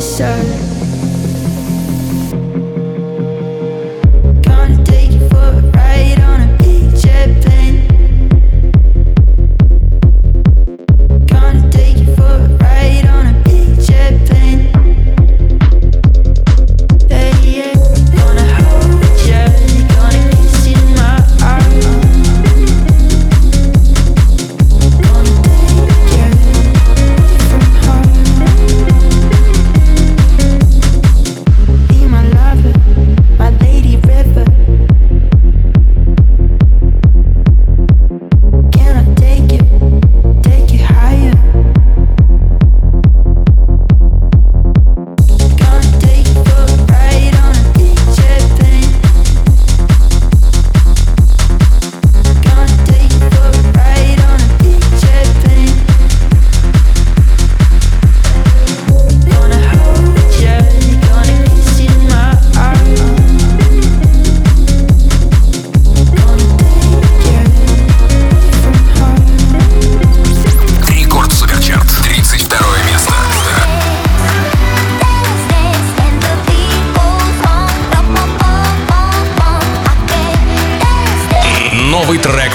desert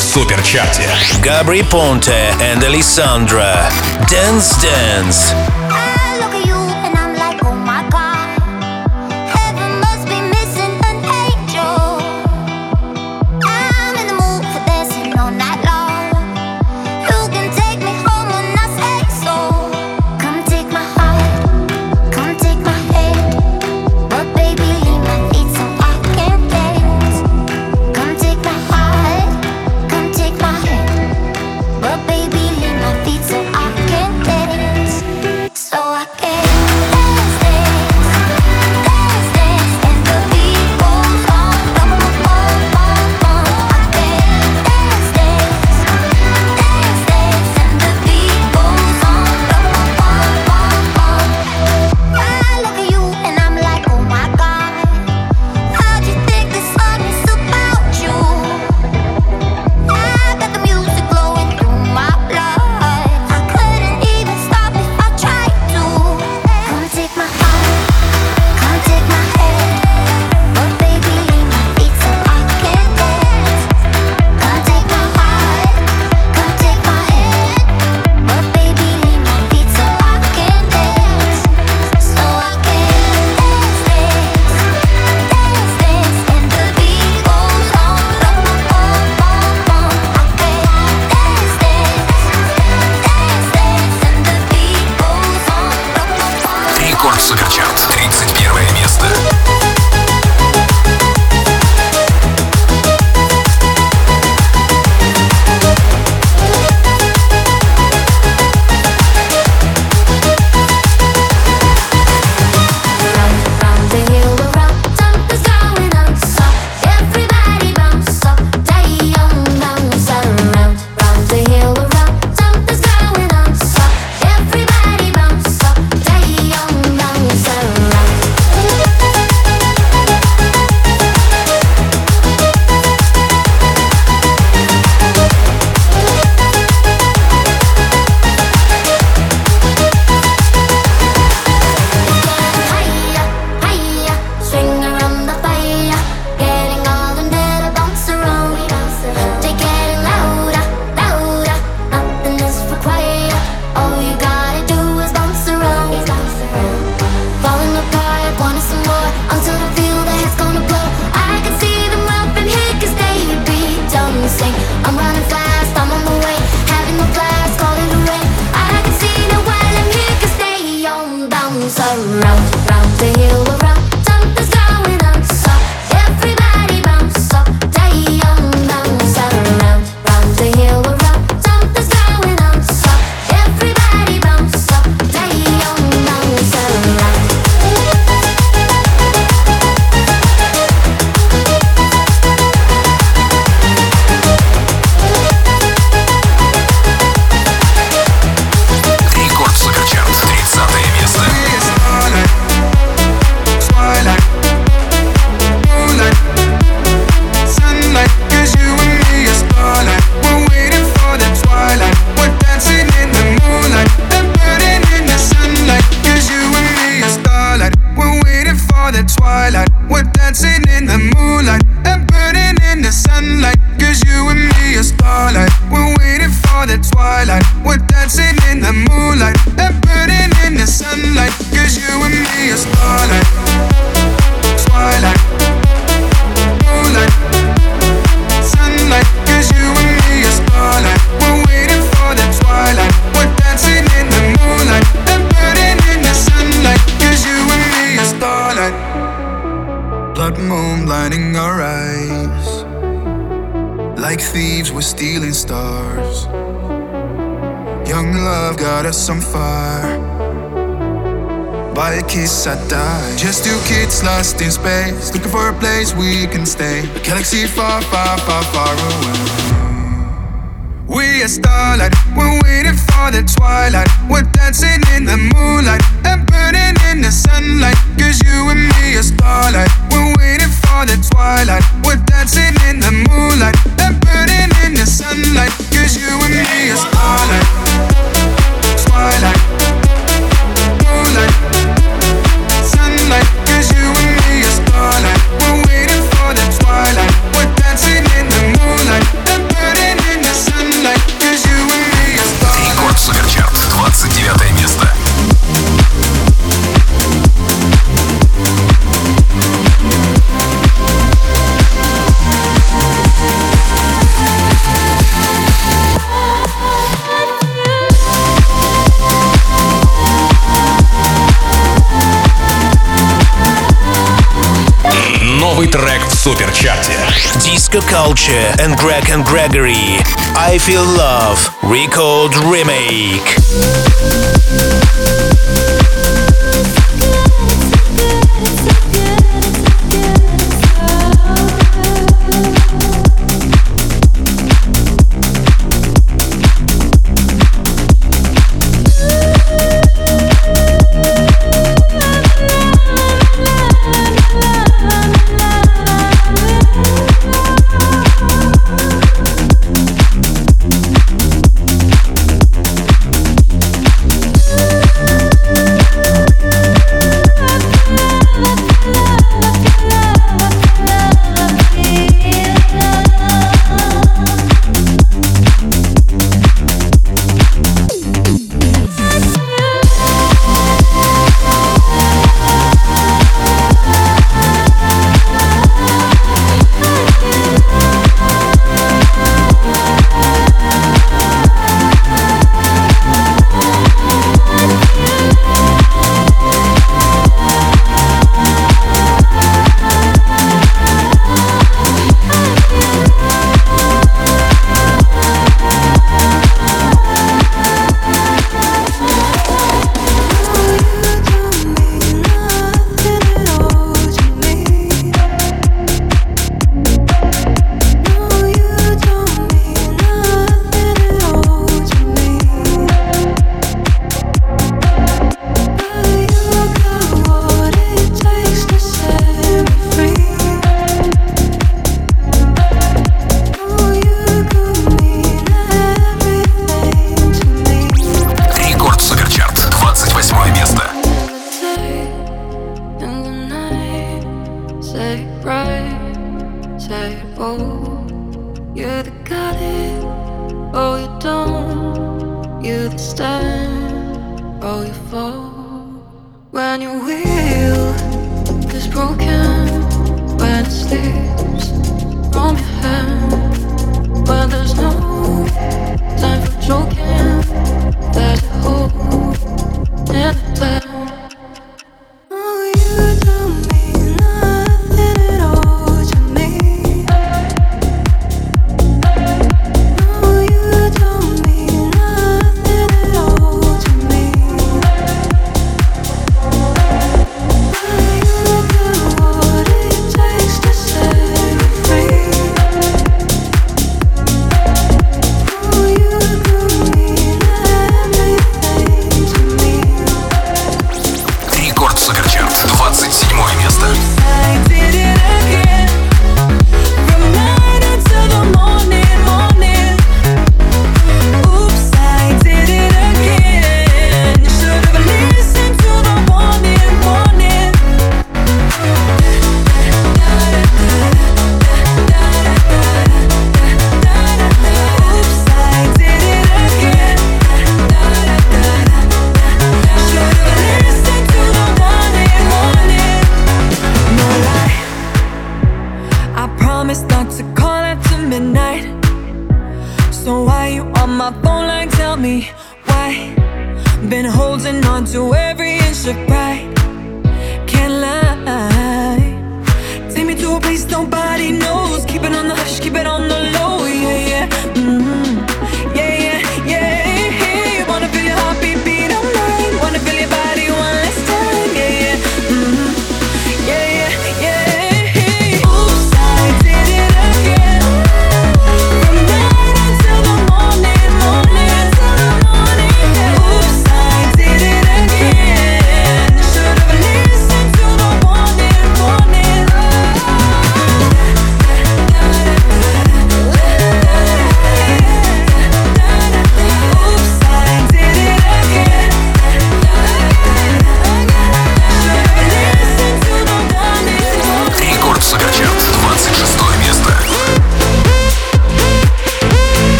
суперчарте. Габри Понте и Александра. Dance Dance. We're dancing in the moonlight and burning in the sunlight. Cause you and me are starlight. We're waiting for the twilight. We're dancing in the moonlight and burning in the sunlight. Lost in space, looking for a place we can stay. A galaxy far, far, far, far away. We are starlight, we're waiting for the twilight. We're dancing in the moonlight and burning in the sunlight. Cause you and me are starlight, we're waiting for the twilight. We're dancing in the moonlight the sunlight. Cause you and me are starlight, twilight, суперчарте. Disco Culture and Greg and Gregory. I Feel Love. Record Remake.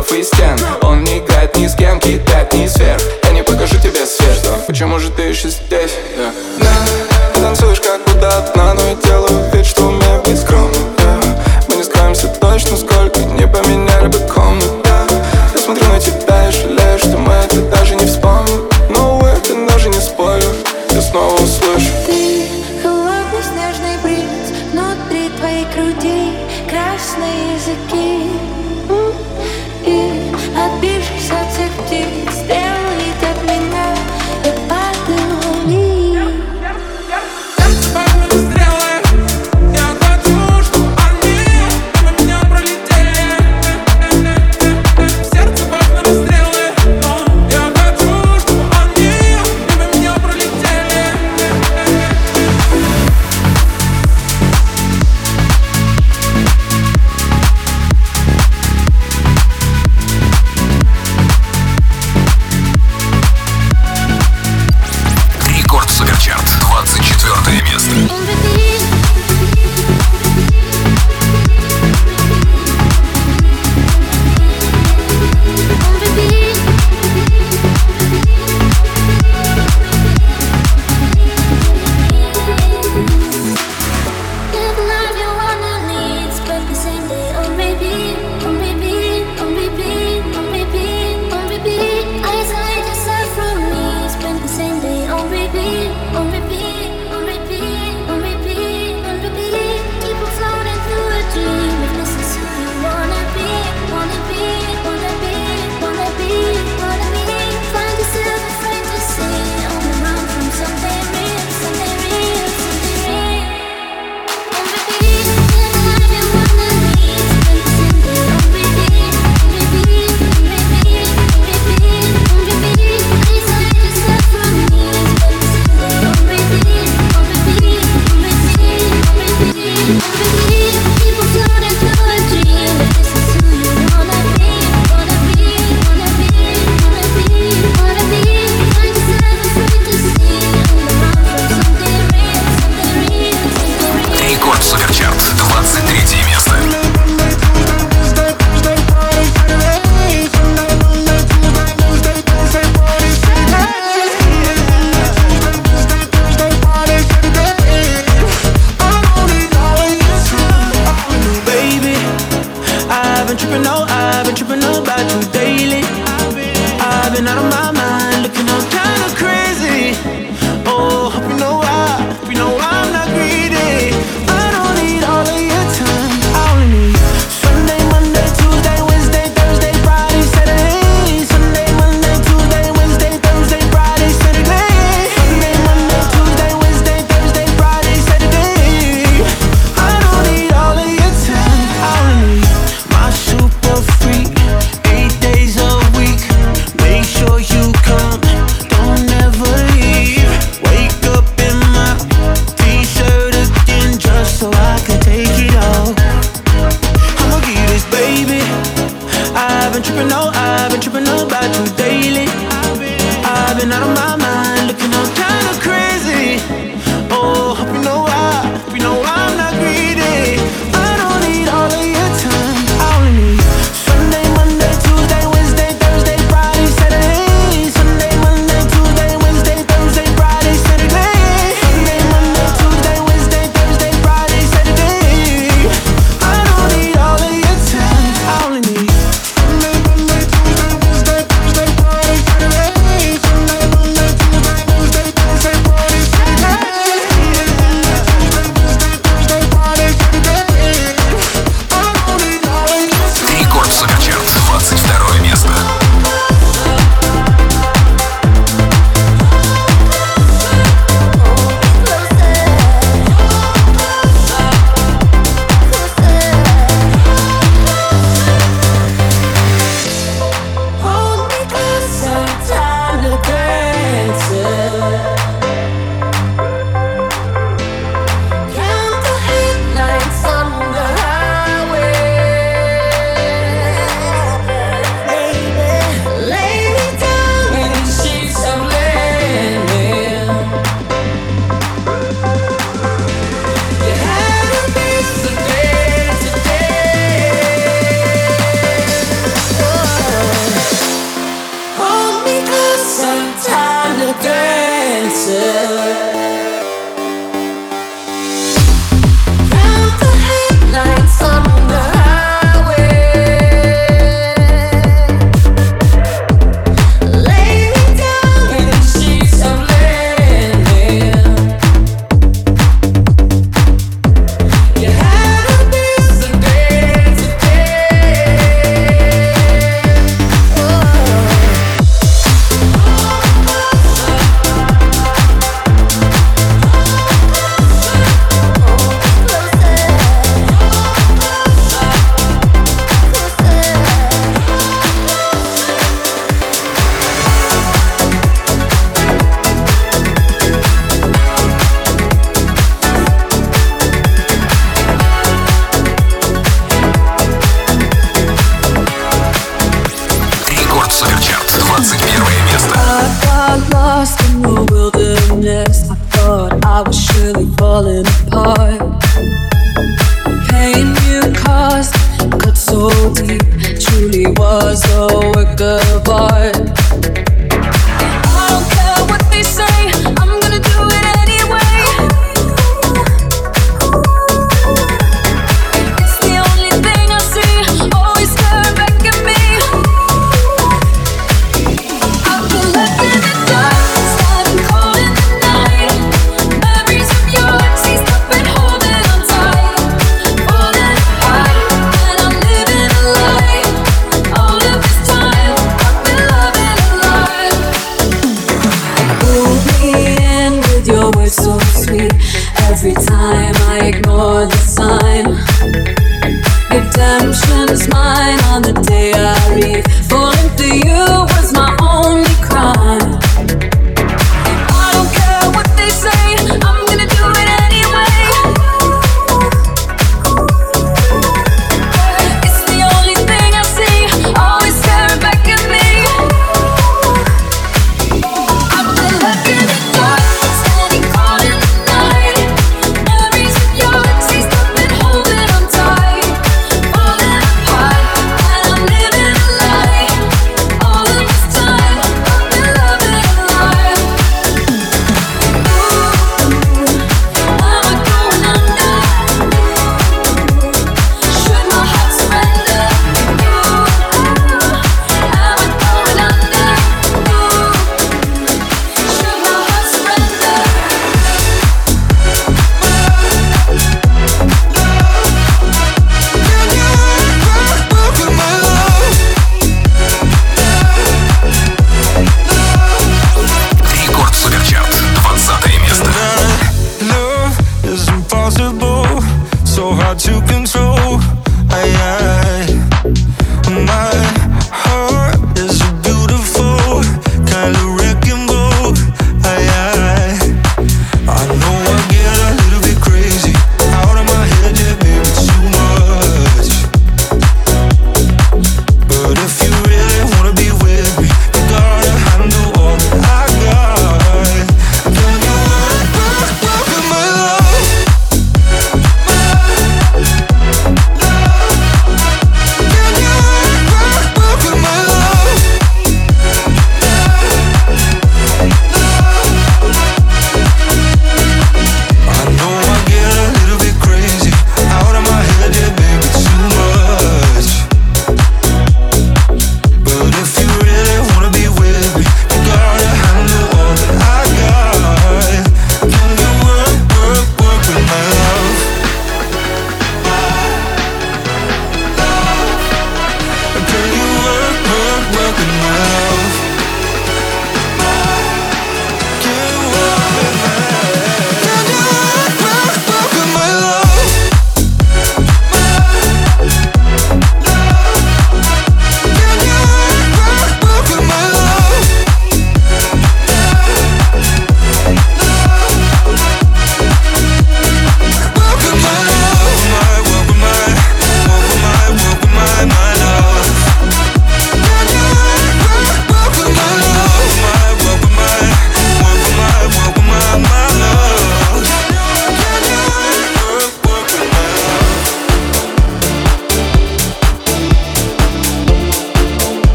сводов и стен. Он не играет ни с кем, кидает ни сверх. Я не покажу тебе свет, что Почему же ты еще здесь?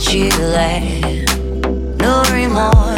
That you. No remorse,